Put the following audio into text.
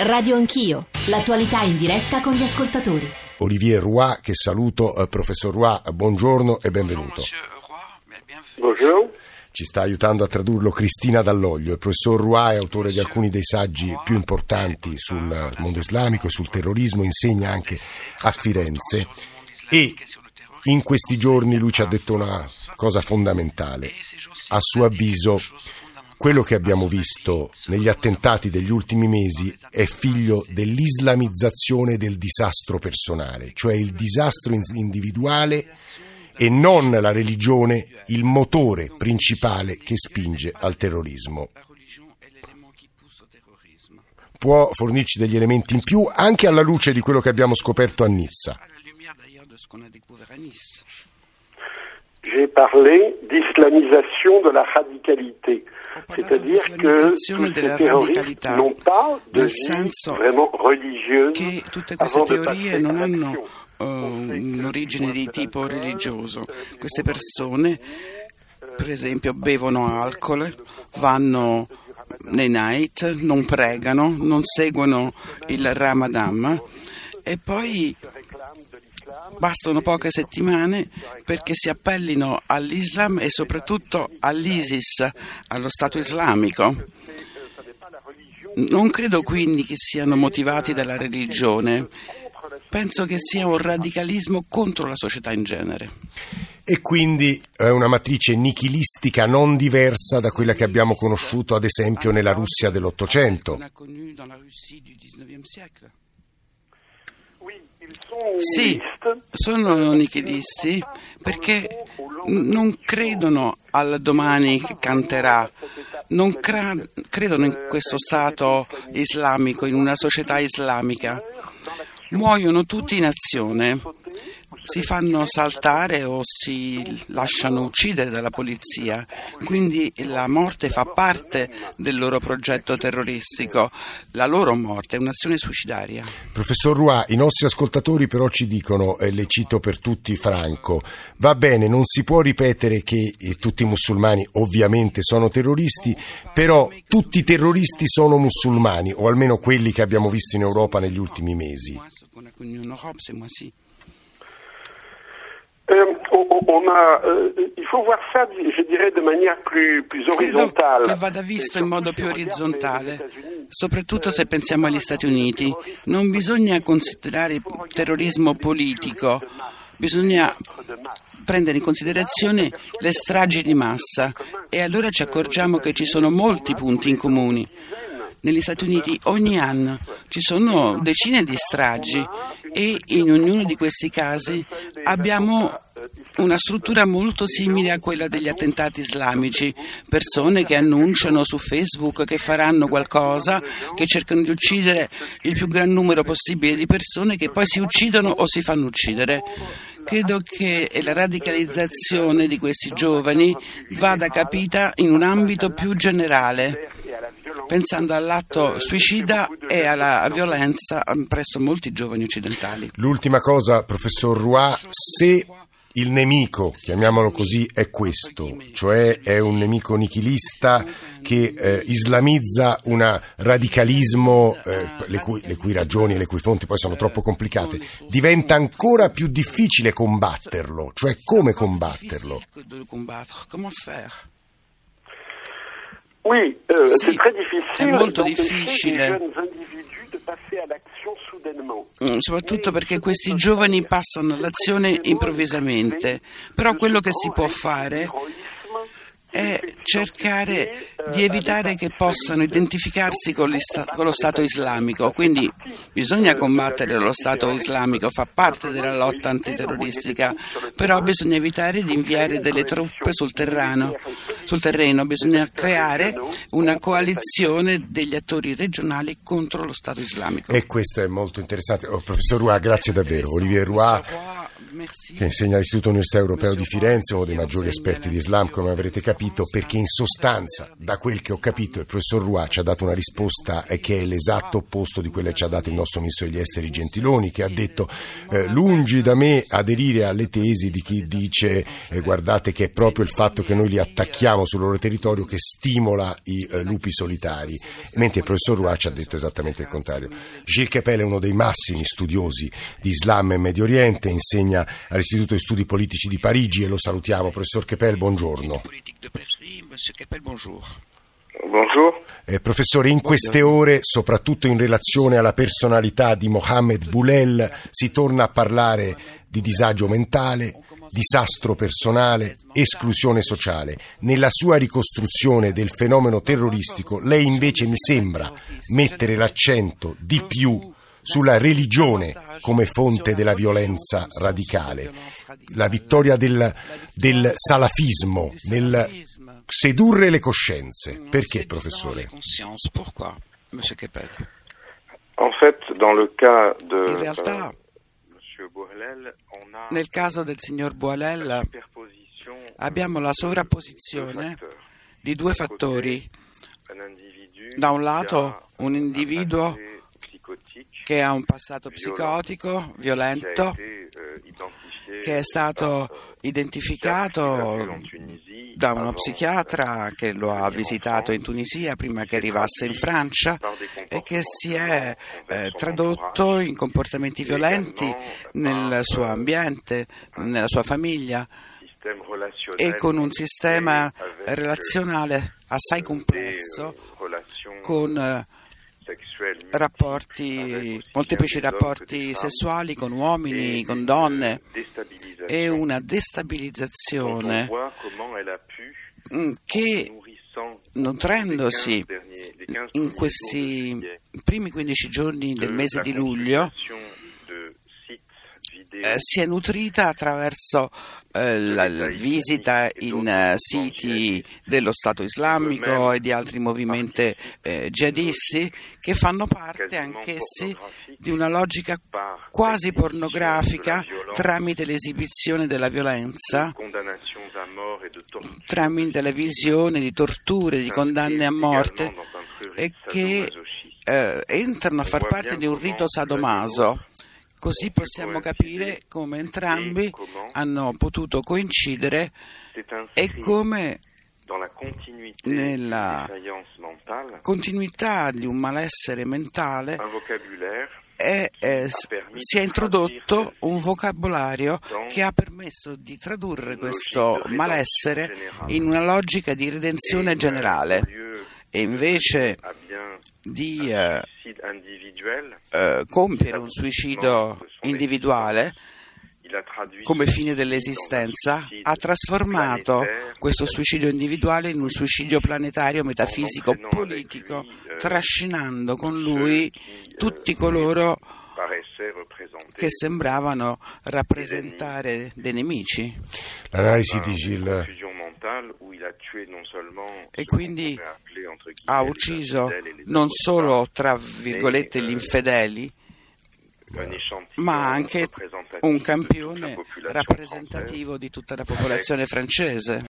Radio Anch'io, l'attualità in diretta con gli ascoltatori. Olivier Roy, che saluto. Eh, professor Roy, buongiorno e benvenuto. Buongiorno. Ci sta aiutando a tradurlo Cristina Dall'Oglio. Il professor Roy è autore di alcuni dei saggi più importanti sul mondo islamico, sul terrorismo, insegna anche a Firenze e in questi giorni lui ci ha detto una cosa fondamentale. A suo avviso quello che abbiamo visto negli attentati degli ultimi mesi è figlio dell'islamizzazione del disastro personale, cioè il disastro individuale e non la religione il motore principale che spinge al terrorismo. Può fornirci degli elementi in più anche alla luce di quello che abbiamo scoperto a Nizza. J'ai parlé d'islamisation de la radicalité. C'est-à-dire que tous ces terroristes n'ont pas de vie vraiment religieuse che tutte queste teorie non hanno uh, un'origine di tipo religioso. Queste persone, per esempio, bevono alcol, vanno nei night, non pregano, non seguono il Ramadan e poi Bastano poche settimane perché si appellino all'Islam e soprattutto all'ISIS, allo Stato islamico. Non credo quindi che siano motivati dalla religione, penso che sia un radicalismo contro la società in genere. E quindi è una matrice nichilistica non diversa da quella che abbiamo conosciuto ad esempio nella Russia dell'Ottocento. Sì, sono nichilisti perché non credono al domani che canterà, non cra- credono in questo Stato islamico, in una società islamica. Muoiono tutti in azione si fanno saltare o si lasciano uccidere dalla polizia, quindi la morte fa parte del loro progetto terroristico, la loro morte è un'azione suicidaria. Professor Roy, i nostri ascoltatori però ci dicono, e le cito per tutti Franco, va bene, non si può ripetere che eh, tutti i musulmani ovviamente sono terroristi, però tutti i terroristi sono musulmani, o almeno quelli che abbiamo visto in Europa negli ultimi mesi. Euh, on a, euh, il faut voir ça, je dirais, de manière plus, plus orizzontale. Credo che vada visto in modo più orizzontale, soprattutto se pensiamo agli Stati Uniti. Non bisogna considerare terrorismo politico, bisogna prendere in considerazione le stragi di massa e allora ci accorgiamo che ci sono molti punti in comune. Negli Stati Uniti ogni anno ci sono decine di stragi e in ognuno di questi casi abbiamo una struttura molto simile a quella degli attentati islamici, persone che annunciano su Facebook che faranno qualcosa, che cercano di uccidere il più gran numero possibile di persone che poi si uccidono o si fanno uccidere. Credo che la radicalizzazione di questi giovani vada capita in un ambito più generale pensando all'atto suicida e alla violenza presso molti giovani occidentali. L'ultima cosa, professor Roy, se il nemico, chiamiamolo così, è questo, cioè è un nemico nichilista che eh, islamizza un radicalismo eh, le, cui, le, cui, ragioni e le cui fonti poi sono troppo complicate, diventa ancora più difficile combatterlo, cioè come combatterlo? Oui, euh, sì, c'est très difficile. È molto difficile. Mm, soprattutto perché questi giovani passano all'azione improvvisamente, però quello che si può fare è cercare di evitare che possano identificarsi con, con, lo Stato islamico, quindi bisogna combattere lo Stato islamico, fa parte della lotta antiterroristica, però bisogna evitare di inviare delle truppe sul terreno, sul terreno bisogna creare una coalizione degli attori regionali contro lo Stato islamico. E questo è molto interessante. Oh, professor Roy, grazie davvero. Olivier Roy che insegna all'Istituto Universitario Europeo di Firenze, uno dei maggiori esperti di Islam, come avrete capito, perché in sostanza, da quel che ho capito, il professor Roy ci ha dato una risposta che è l'esatto opposto di quella che ci ha dato il nostro ministro degli esteri Gentiloni, che ha detto eh, lungi da me aderire alle tesi di chi dice eh, guardate che è proprio il fatto che noi li attacchiamo sul loro territorio che stimola i eh, lupi solitari, mentre il professor Roy ci ha detto esattamente il contrario. Gilles Kepel è uno dei massimi studiosi di Islam e Medio Oriente, insegna all'Istituto di Studi Politici di Parigi e lo salutiamo. Professor Kepel, buongiorno. Eh, professore, in queste ore, soprattutto in relazione alla personalità di Mohamed Boulel, si torna a parlare di disagio mentale, disastro personale, esclusione sociale. Nella sua ricostruzione del fenomeno terroristico, lei invece mi sembra mettere l'accento di più sulla religione come fonte della violenza radicale, la vittoria del, del salafismo nel sedurre le coscienze. Perché, professore? In realtà, nel caso del signor Boalel abbiamo la sovrapposizione di due fattori. Da un lato un individuo che ha un passato psicotico, violento, che è stato identificato da uno psichiatra che lo ha visitato in Tunisia prima che arrivasse in Francia e che si è eh, tradotto in comportamenti violenti nel suo ambiente, nella sua famiglia e con un sistema relazionale assai complesso con eh, rapporti, molteplici rapporti sessuali con uomini, con donne e una destabilizzazione che nutrendosi in questi primi 15 giorni del mese di luglio eh, si è nutrita attraverso la, la, visita in uh, siti dello Stato islamico e di altri movimenti eh, jihadisti che fanno parte anch'essi di una logica quasi pornografica tramite l'esibizione della violenza, tramite la visione di torture, di condanne a morte e che eh, entrano a far parte di un rito sadomaso Così possiamo capire come entrambi hanno potuto coincidere e come nella continuità di un malessere mentale è, è, si è introdotto un vocabolario che ha permesso di tradurre questo malessere in una logica di redenzione generale. e invece di eh, eh, compiere un suicidio individuale come fine dell'esistenza, ha trasformato questo suicidio individuale in un suicidio planetario, metafisico, politico, trascinando con lui tutti coloro che sembravano rappresentare dei nemici. L'analisi di Gilles e quindi ha ucciso non solo, tra virgolette, gli infedeli, ma anche un campione rappresentativo di tutta la popolazione francese.